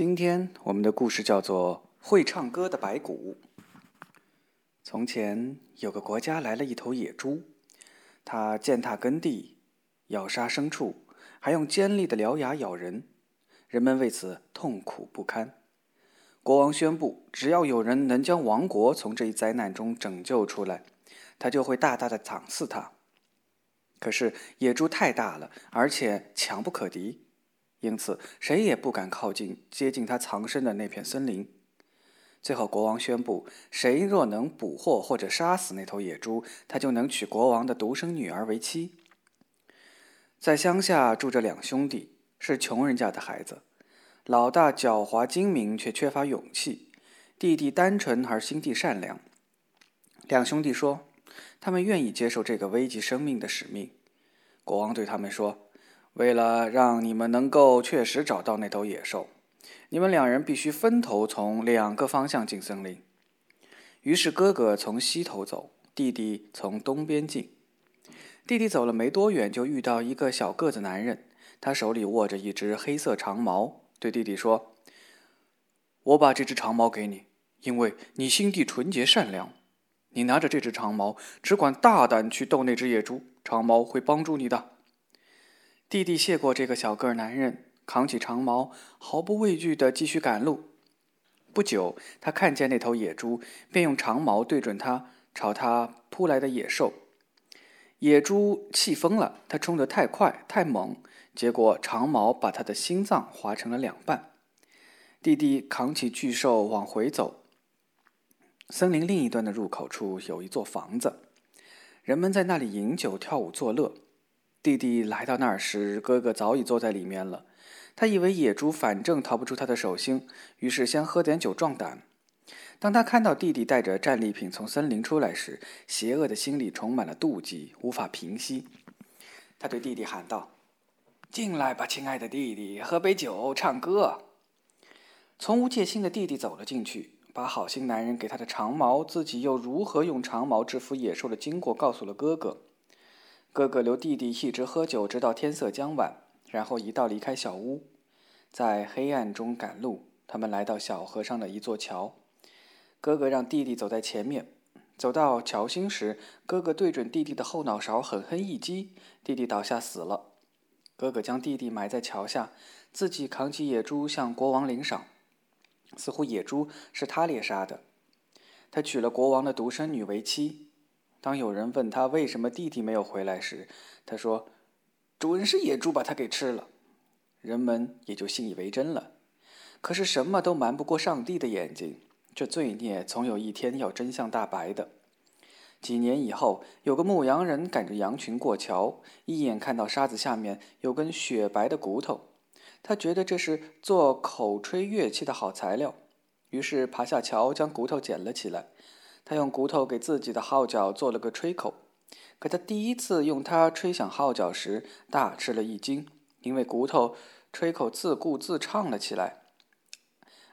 今天我们的故事叫做《会唱歌的白骨》。从前有个国家来了一头野猪，它践踏耕地，咬杀牲畜，还用尖利的獠牙咬人，人们为此痛苦不堪。国王宣布，只要有人能将王国从这一灾难中拯救出来，他就会大大的赏赐他。可是野猪太大了，而且强不可敌。因此，谁也不敢靠近接近他藏身的那片森林。最后，国王宣布：谁若能捕获或者杀死那头野猪，他就能娶国王的独生女儿为妻。在乡下住着两兄弟，是穷人家的孩子。老大狡猾精明，却缺乏勇气；弟弟单纯而心地善良。两兄弟说，他们愿意接受这个危及生命的使命。国王对他们说。为了让你们能够确实找到那头野兽，你们两人必须分头从两个方向进森林。于是哥哥从西头走，弟弟从东边进。弟弟走了没多远，就遇到一个小个子男人，他手里握着一只黑色长矛，对弟弟说：“我把这只长矛给你，因为你心地纯洁善良。你拿着这只长矛，只管大胆去斗那只野猪，长矛会帮助你的。”弟弟谢过这个小个儿男人，扛起长矛，毫不畏惧地继续赶路。不久，他看见那头野猪，便用长矛对准它，朝他扑来的野兽。野猪气疯了，它冲得太快太猛，结果长矛把它的心脏划成了两半。弟弟扛起巨兽往回走。森林另一端的入口处有一座房子，人们在那里饮酒、跳舞、作乐。弟弟来到那儿时，哥哥早已坐在里面了。他以为野猪反正逃不出他的手心，于是先喝点酒壮胆。当他看到弟弟带着战利品从森林出来时，邪恶的心里充满了妒忌，无法平息。他对弟弟喊道：“进来吧，亲爱的弟弟，喝杯酒，唱歌。”从无戒心的弟弟走了进去，把好心男人给他的长矛，自己又如何用长矛制服野兽的经过告诉了哥哥。哥哥留弟弟一直喝酒，直到天色将晚，然后一道离开小屋，在黑暗中赶路。他们来到小河上的一座桥，哥哥让弟弟走在前面。走到桥心时，哥哥对准弟弟的后脑勺狠狠一击，弟弟倒下死了。哥哥将弟弟埋在桥下，自己扛起野猪向国王领赏，似乎野猪是他猎杀的。他娶了国王的独生女为妻。当有人问他为什么弟弟没有回来时，他说：“准是野猪把他给吃了。”人们也就信以为真了。可是什么都瞒不过上帝的眼睛，这罪孽总有一天要真相大白的。几年以后，有个牧羊人赶着羊群过桥，一眼看到沙子下面有根雪白的骨头，他觉得这是做口吹乐器的好材料，于是爬下桥将骨头捡了起来。他用骨头给自己的号角做了个吹口，可他第一次用它吹响号角时，大吃了一惊，因为骨头吹口自顾自唱了起来：“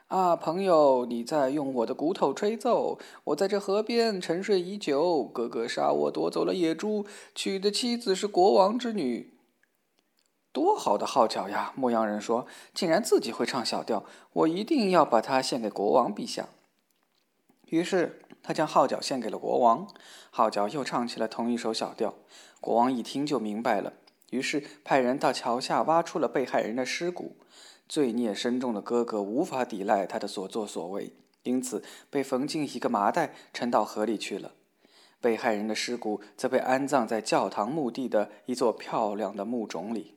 啊，朋友，你在用我的骨头吹奏，我在这河边沉睡已久。哥哥杀我，夺走了野猪，娶的妻子是国王之女。多好的号角呀！”牧羊人说：“竟然自己会唱小调，我一定要把它献给国王陛下。”于是。他将号角献给了国王，号角又唱起了同一首小调。国王一听就明白了，于是派人到桥下挖出了被害人的尸骨。罪孽深重的哥哥无法抵赖他的所作所为，因此被缝进一个麻袋，沉到河里去了。被害人的尸骨则被安葬在教堂墓地的一座漂亮的墓冢里。